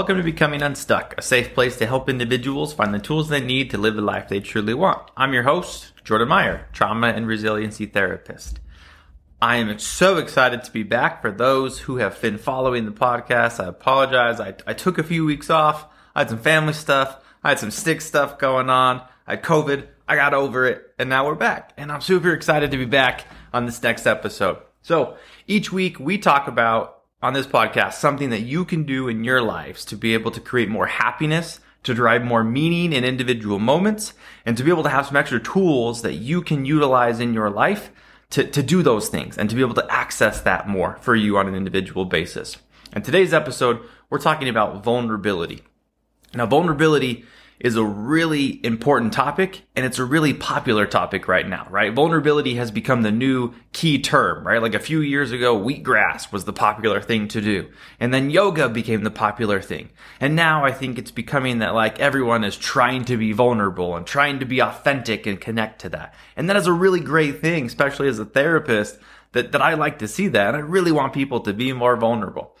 Welcome to Becoming Unstuck, a safe place to help individuals find the tools they need to live the life they truly want. I'm your host, Jordan Meyer, trauma and resiliency therapist. I am so excited to be back. For those who have been following the podcast, I apologize. I, I took a few weeks off. I had some family stuff. I had some stick stuff going on. I had COVID. I got over it, and now we're back. And I'm super excited to be back on this next episode. So each week we talk about on this podcast something that you can do in your lives to be able to create more happiness, to drive more meaning in individual moments, and to be able to have some extra tools that you can utilize in your life to, to do those things and to be able to access that more for you on an individual basis. In today's episode, we're talking about vulnerability. Now, vulnerability is a really important topic and it's a really popular topic right now, right? Vulnerability has become the new key term, right? Like a few years ago, wheatgrass was the popular thing to do. And then yoga became the popular thing. And now I think it's becoming that like everyone is trying to be vulnerable and trying to be authentic and connect to that. And that is a really great thing, especially as a therapist that, that I like to see that. And I really want people to be more vulnerable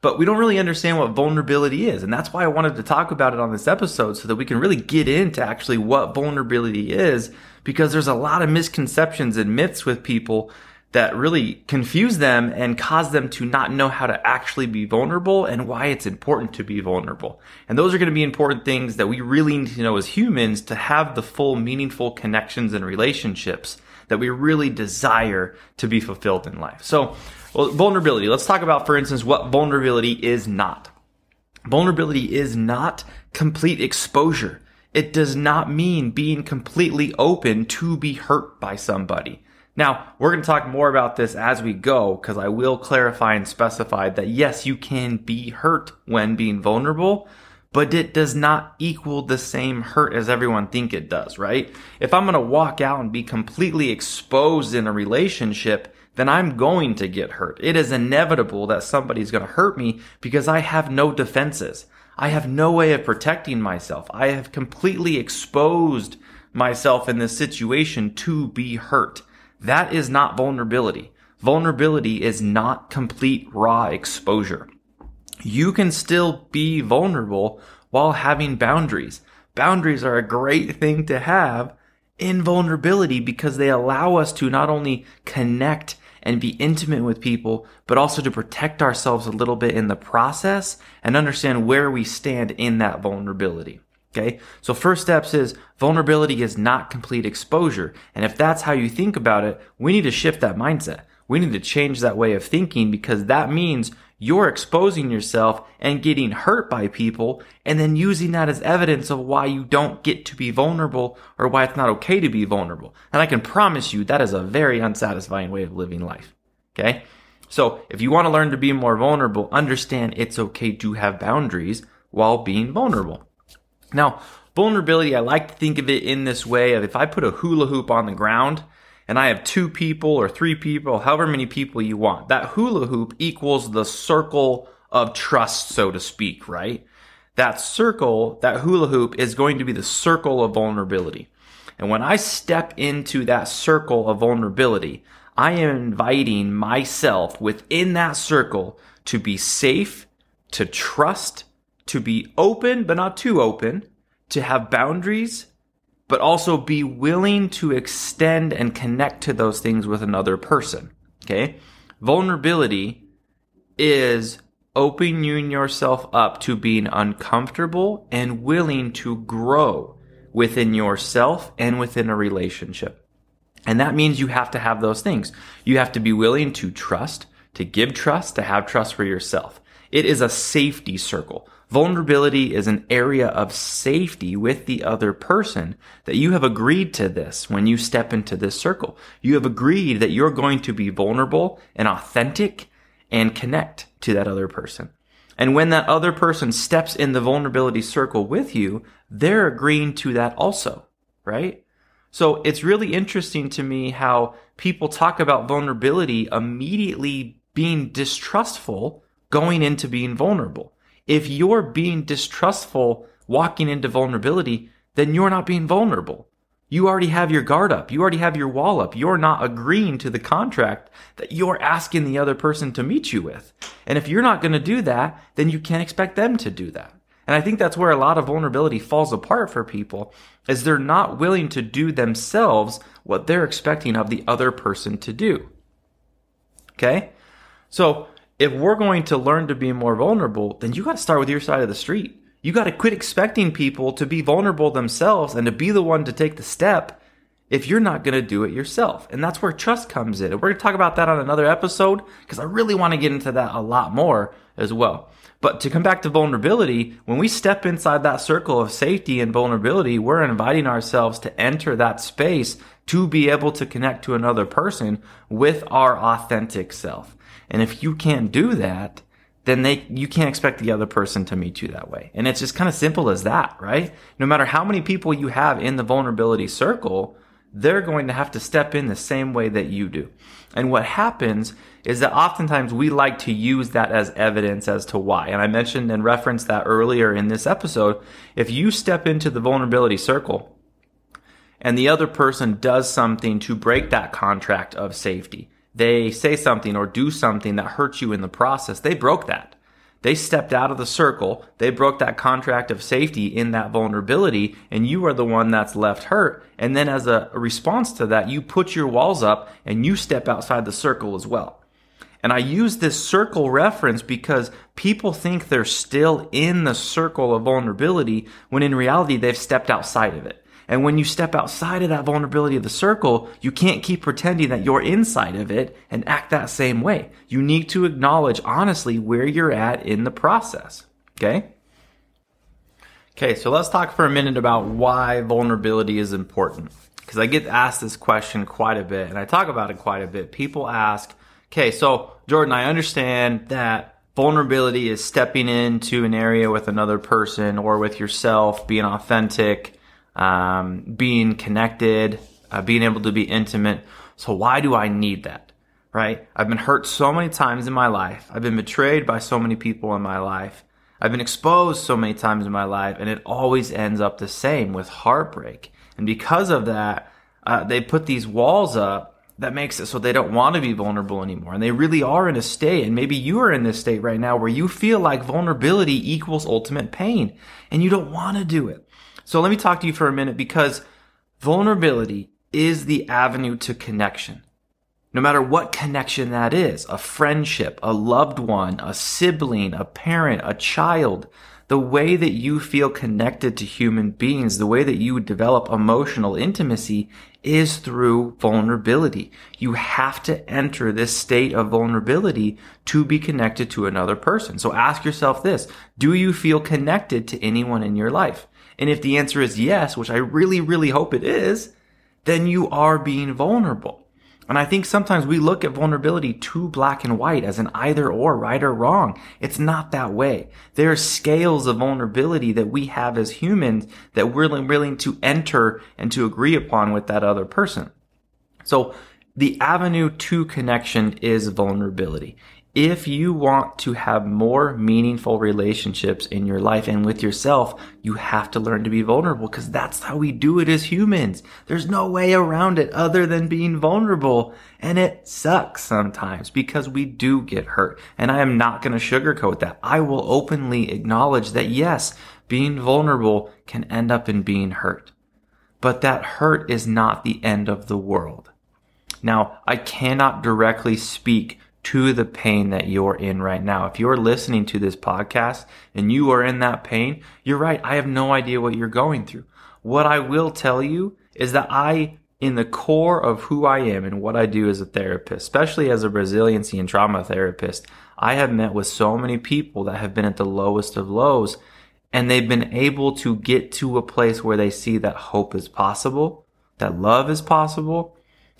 but we don't really understand what vulnerability is. And that's why I wanted to talk about it on this episode so that we can really get into actually what vulnerability is because there's a lot of misconceptions and myths with people that really confuse them and cause them to not know how to actually be vulnerable and why it's important to be vulnerable. And those are going to be important things that we really need to know as humans to have the full meaningful connections and relationships that we really desire to be fulfilled in life. So well, vulnerability. Let's talk about, for instance, what vulnerability is not. Vulnerability is not complete exposure. It does not mean being completely open to be hurt by somebody. Now, we're going to talk more about this as we go because I will clarify and specify that yes, you can be hurt when being vulnerable, but it does not equal the same hurt as everyone think it does, right? If I'm going to walk out and be completely exposed in a relationship, then I'm going to get hurt. It is inevitable that somebody's going to hurt me because I have no defenses. I have no way of protecting myself. I have completely exposed myself in this situation to be hurt. That is not vulnerability. Vulnerability is not complete raw exposure. You can still be vulnerable while having boundaries. Boundaries are a great thing to have in vulnerability because they allow us to not only connect and be intimate with people, but also to protect ourselves a little bit in the process and understand where we stand in that vulnerability. Okay. So first steps is vulnerability is not complete exposure. And if that's how you think about it, we need to shift that mindset. We need to change that way of thinking because that means you're exposing yourself and getting hurt by people and then using that as evidence of why you don't get to be vulnerable or why it's not okay to be vulnerable. And I can promise you that is a very unsatisfying way of living life. Okay. So if you want to learn to be more vulnerable, understand it's okay to have boundaries while being vulnerable. Now, vulnerability, I like to think of it in this way of if I put a hula hoop on the ground and I have two people or three people, however many people you want. That hula hoop equals the circle of trust, so to speak, right? That circle, that hula hoop is going to be the circle of vulnerability. And when I step into that circle of vulnerability, I am inviting myself within that circle to be safe, to trust, to be open, but not too open, to have boundaries, but also be willing to extend and connect to those things with another person. Okay. Vulnerability is opening yourself up to being uncomfortable and willing to grow within yourself and within a relationship. And that means you have to have those things. You have to be willing to trust, to give trust, to have trust for yourself. It is a safety circle. Vulnerability is an area of safety with the other person that you have agreed to this when you step into this circle. You have agreed that you're going to be vulnerable and authentic and connect to that other person. And when that other person steps in the vulnerability circle with you, they're agreeing to that also, right? So it's really interesting to me how people talk about vulnerability immediately being distrustful going into being vulnerable. If you're being distrustful walking into vulnerability, then you're not being vulnerable. You already have your guard up. You already have your wall up. You're not agreeing to the contract that you're asking the other person to meet you with. And if you're not going to do that, then you can't expect them to do that. And I think that's where a lot of vulnerability falls apart for people is they're not willing to do themselves what they're expecting of the other person to do. Okay? So if we're going to learn to be more vulnerable, then you got to start with your side of the street. You got to quit expecting people to be vulnerable themselves and to be the one to take the step if you're not going to do it yourself. And that's where trust comes in. And we're going to talk about that on another episode because I really want to get into that a lot more as well. But to come back to vulnerability, when we step inside that circle of safety and vulnerability, we're inviting ourselves to enter that space to be able to connect to another person with our authentic self. And if you can't do that, then they you can't expect the other person to meet you that way. And it's just kind of simple as that, right? No matter how many people you have in the vulnerability circle, they're going to have to step in the same way that you do. And what happens is that oftentimes we like to use that as evidence as to why. And I mentioned and referenced that earlier in this episode. If you step into the vulnerability circle and the other person does something to break that contract of safety, they say something or do something that hurts you in the process, they broke that. They stepped out of the circle. They broke that contract of safety in that vulnerability, and you are the one that's left hurt. And then as a response to that, you put your walls up and you step outside the circle as well. And I use this circle reference because people think they're still in the circle of vulnerability when in reality they've stepped outside of it. And when you step outside of that vulnerability of the circle, you can't keep pretending that you're inside of it and act that same way. You need to acknowledge honestly where you're at in the process. Okay? Okay, so let's talk for a minute about why vulnerability is important. Because I get asked this question quite a bit, and I talk about it quite a bit. People ask, okay, so Jordan, I understand that vulnerability is stepping into an area with another person or with yourself, being authentic, um, being connected, uh, being able to be intimate. So why do I need that? Right? I've been hurt so many times in my life. I've been betrayed by so many people in my life. I've been exposed so many times in my life, and it always ends up the same with heartbreak. And because of that, uh, they put these walls up that makes it so they don't want to be vulnerable anymore. And they really are in a state, and maybe you are in this state right now where you feel like vulnerability equals ultimate pain, and you don't want to do it. So let me talk to you for a minute because vulnerability is the avenue to connection. No matter what connection that is, a friendship, a loved one, a sibling, a parent, a child, the way that you feel connected to human beings, the way that you develop emotional intimacy is through vulnerability. You have to enter this state of vulnerability to be connected to another person. So ask yourself this. Do you feel connected to anyone in your life? And if the answer is yes, which I really, really hope it is, then you are being vulnerable. And I think sometimes we look at vulnerability too black and white as an either or, right or wrong. It's not that way. There are scales of vulnerability that we have as humans that we're willing to enter and to agree upon with that other person. So the avenue to connection is vulnerability if you want to have more meaningful relationships in your life and with yourself, you have to learn to be vulnerable because that's how we do it as humans. There's no way around it other than being vulnerable. And it sucks sometimes because we do get hurt. And I am not going to sugarcoat that. I will openly acknowledge that yes, being vulnerable can end up in being hurt. But that hurt is not the end of the world. Now, I cannot directly speak to the pain that you're in right now. If you're listening to this podcast and you are in that pain, you're right. I have no idea what you're going through. What I will tell you is that I, in the core of who I am and what I do as a therapist, especially as a resiliency and trauma therapist, I have met with so many people that have been at the lowest of lows and they've been able to get to a place where they see that hope is possible, that love is possible,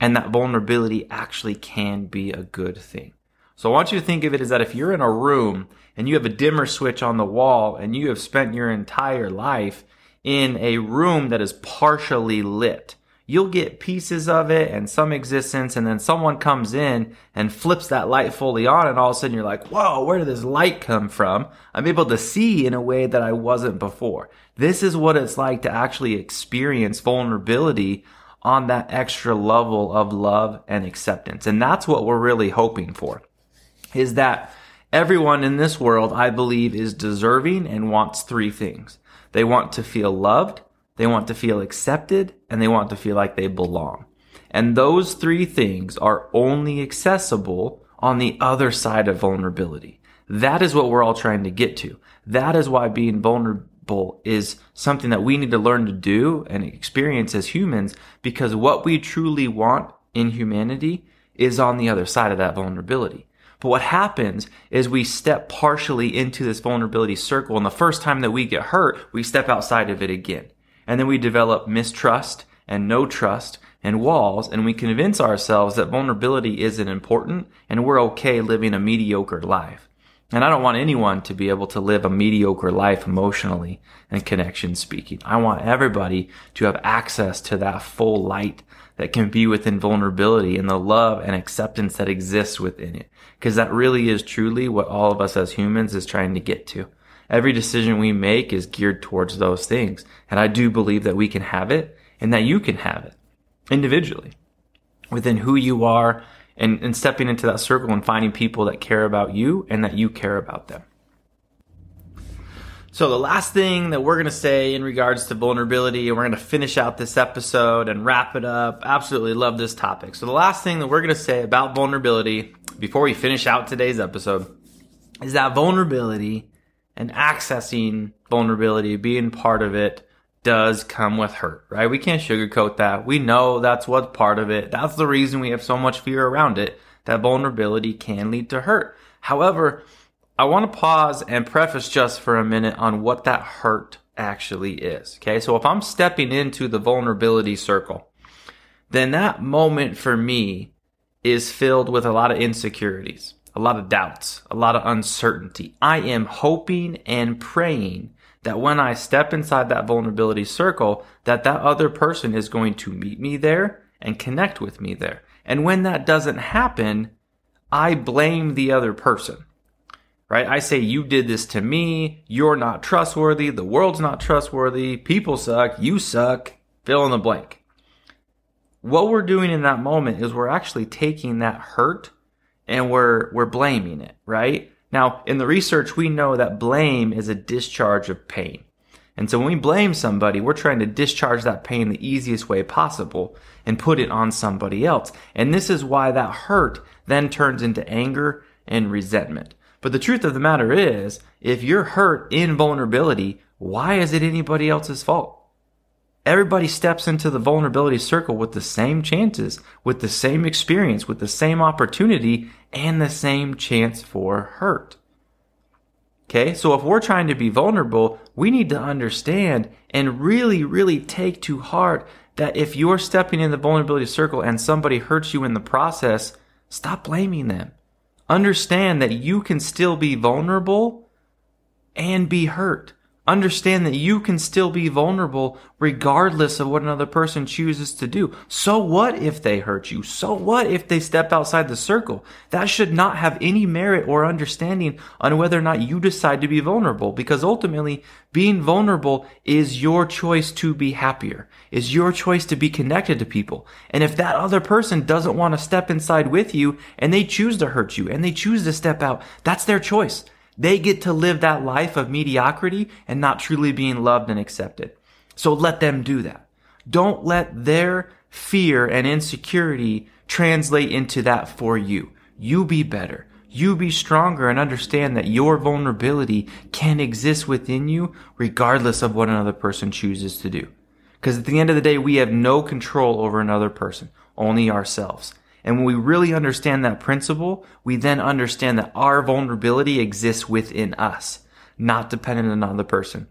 and that vulnerability actually can be a good thing. So I want you to think of it as that if you're in a room and you have a dimmer switch on the wall and you have spent your entire life in a room that is partially lit, you'll get pieces of it and some existence, and then someone comes in and flips that light fully on, and all of a sudden you're like, whoa, where did this light come from? I'm able to see in a way that I wasn't before. This is what it's like to actually experience vulnerability on that extra level of love and acceptance. And that's what we're really hoping for is that everyone in this world, I believe, is deserving and wants three things. They want to feel loved, they want to feel accepted, and they want to feel like they belong. And those three things are only accessible on the other side of vulnerability. That is what we're all trying to get to. That is why being vulnerable is something that we need to learn to do and experience as humans because what we truly want in humanity is on the other side of that vulnerability. But what happens is we step partially into this vulnerability circle. And the first time that we get hurt, we step outside of it again. And then we develop mistrust and no trust and walls. And we convince ourselves that vulnerability isn't important and we're okay living a mediocre life. And I don't want anyone to be able to live a mediocre life emotionally and connection speaking. I want everybody to have access to that full light that can be within vulnerability and the love and acceptance that exists within it. Because that really is truly what all of us as humans is trying to get to. Every decision we make is geared towards those things. And I do believe that we can have it and that you can have it individually within who you are and, and stepping into that circle and finding people that care about you and that you care about them. So the last thing that we're going to say in regards to vulnerability, and we're going to finish out this episode and wrap it up. Absolutely love this topic. So the last thing that we're going to say about vulnerability before we finish out today's episode is that vulnerability and accessing vulnerability, being part of it, does come with hurt, right? We can't sugarcoat that. We know that's what's part of it. That's the reason we have so much fear around it, that vulnerability can lead to hurt. However, I want to pause and preface just for a minute on what that hurt actually is. Okay. So if I'm stepping into the vulnerability circle, then that moment for me is filled with a lot of insecurities, a lot of doubts, a lot of uncertainty. I am hoping and praying that when I step inside that vulnerability circle, that that other person is going to meet me there and connect with me there. And when that doesn't happen, I blame the other person right? I say, you did this to me. You're not trustworthy. The world's not trustworthy. People suck. You suck. Fill in the blank. What we're doing in that moment is we're actually taking that hurt and we're, we're blaming it, right? Now, in the research, we know that blame is a discharge of pain. And so when we blame somebody, we're trying to discharge that pain the easiest way possible and put it on somebody else. And this is why that hurt then turns into anger and resentment. But the truth of the matter is, if you're hurt in vulnerability, why is it anybody else's fault? Everybody steps into the vulnerability circle with the same chances, with the same experience, with the same opportunity, and the same chance for hurt. Okay, so if we're trying to be vulnerable, we need to understand and really, really take to heart that if you're stepping in the vulnerability circle and somebody hurts you in the process, stop blaming them. Understand that you can still be vulnerable and be hurt. Understand that you can still be vulnerable regardless of what another person chooses to do. So what if they hurt you? So what if they step outside the circle? That should not have any merit or understanding on whether or not you decide to be vulnerable because ultimately being vulnerable is your choice to be happier, is your choice to be connected to people. And if that other person doesn't want to step inside with you and they choose to hurt you and they choose to step out, that's their choice. They get to live that life of mediocrity and not truly being loved and accepted. So let them do that. Don't let their fear and insecurity translate into that for you. You be better. You be stronger and understand that your vulnerability can exist within you regardless of what another person chooses to do. Because at the end of the day, we have no control over another person, only ourselves. And when we really understand that principle, we then understand that our vulnerability exists within us, not dependent on another person,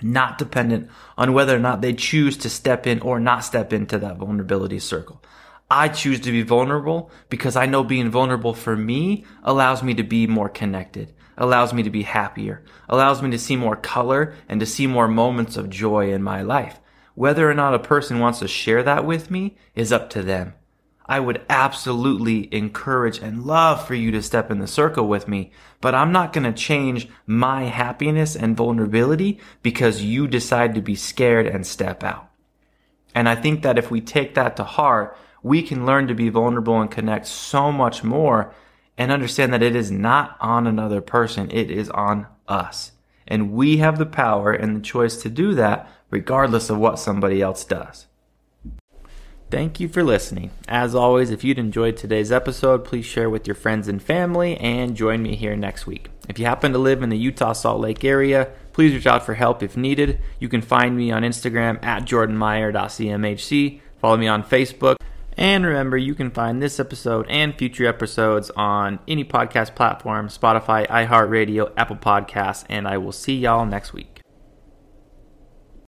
not dependent on whether or not they choose to step in or not step into that vulnerability circle. I choose to be vulnerable because I know being vulnerable for me allows me to be more connected, allows me to be happier, allows me to see more color and to see more moments of joy in my life. Whether or not a person wants to share that with me is up to them. I would absolutely encourage and love for you to step in the circle with me, but I'm not going to change my happiness and vulnerability because you decide to be scared and step out. And I think that if we take that to heart, we can learn to be vulnerable and connect so much more and understand that it is not on another person. It is on us. And we have the power and the choice to do that regardless of what somebody else does. Thank you for listening. As always, if you'd enjoyed today's episode, please share with your friends and family and join me here next week. If you happen to live in the Utah Salt Lake area, please reach out for help if needed. You can find me on Instagram at jordanmeyer.cmhc. Follow me on Facebook. And remember, you can find this episode and future episodes on any podcast platform Spotify, iHeartRadio, Apple Podcasts, and I will see y'all next week.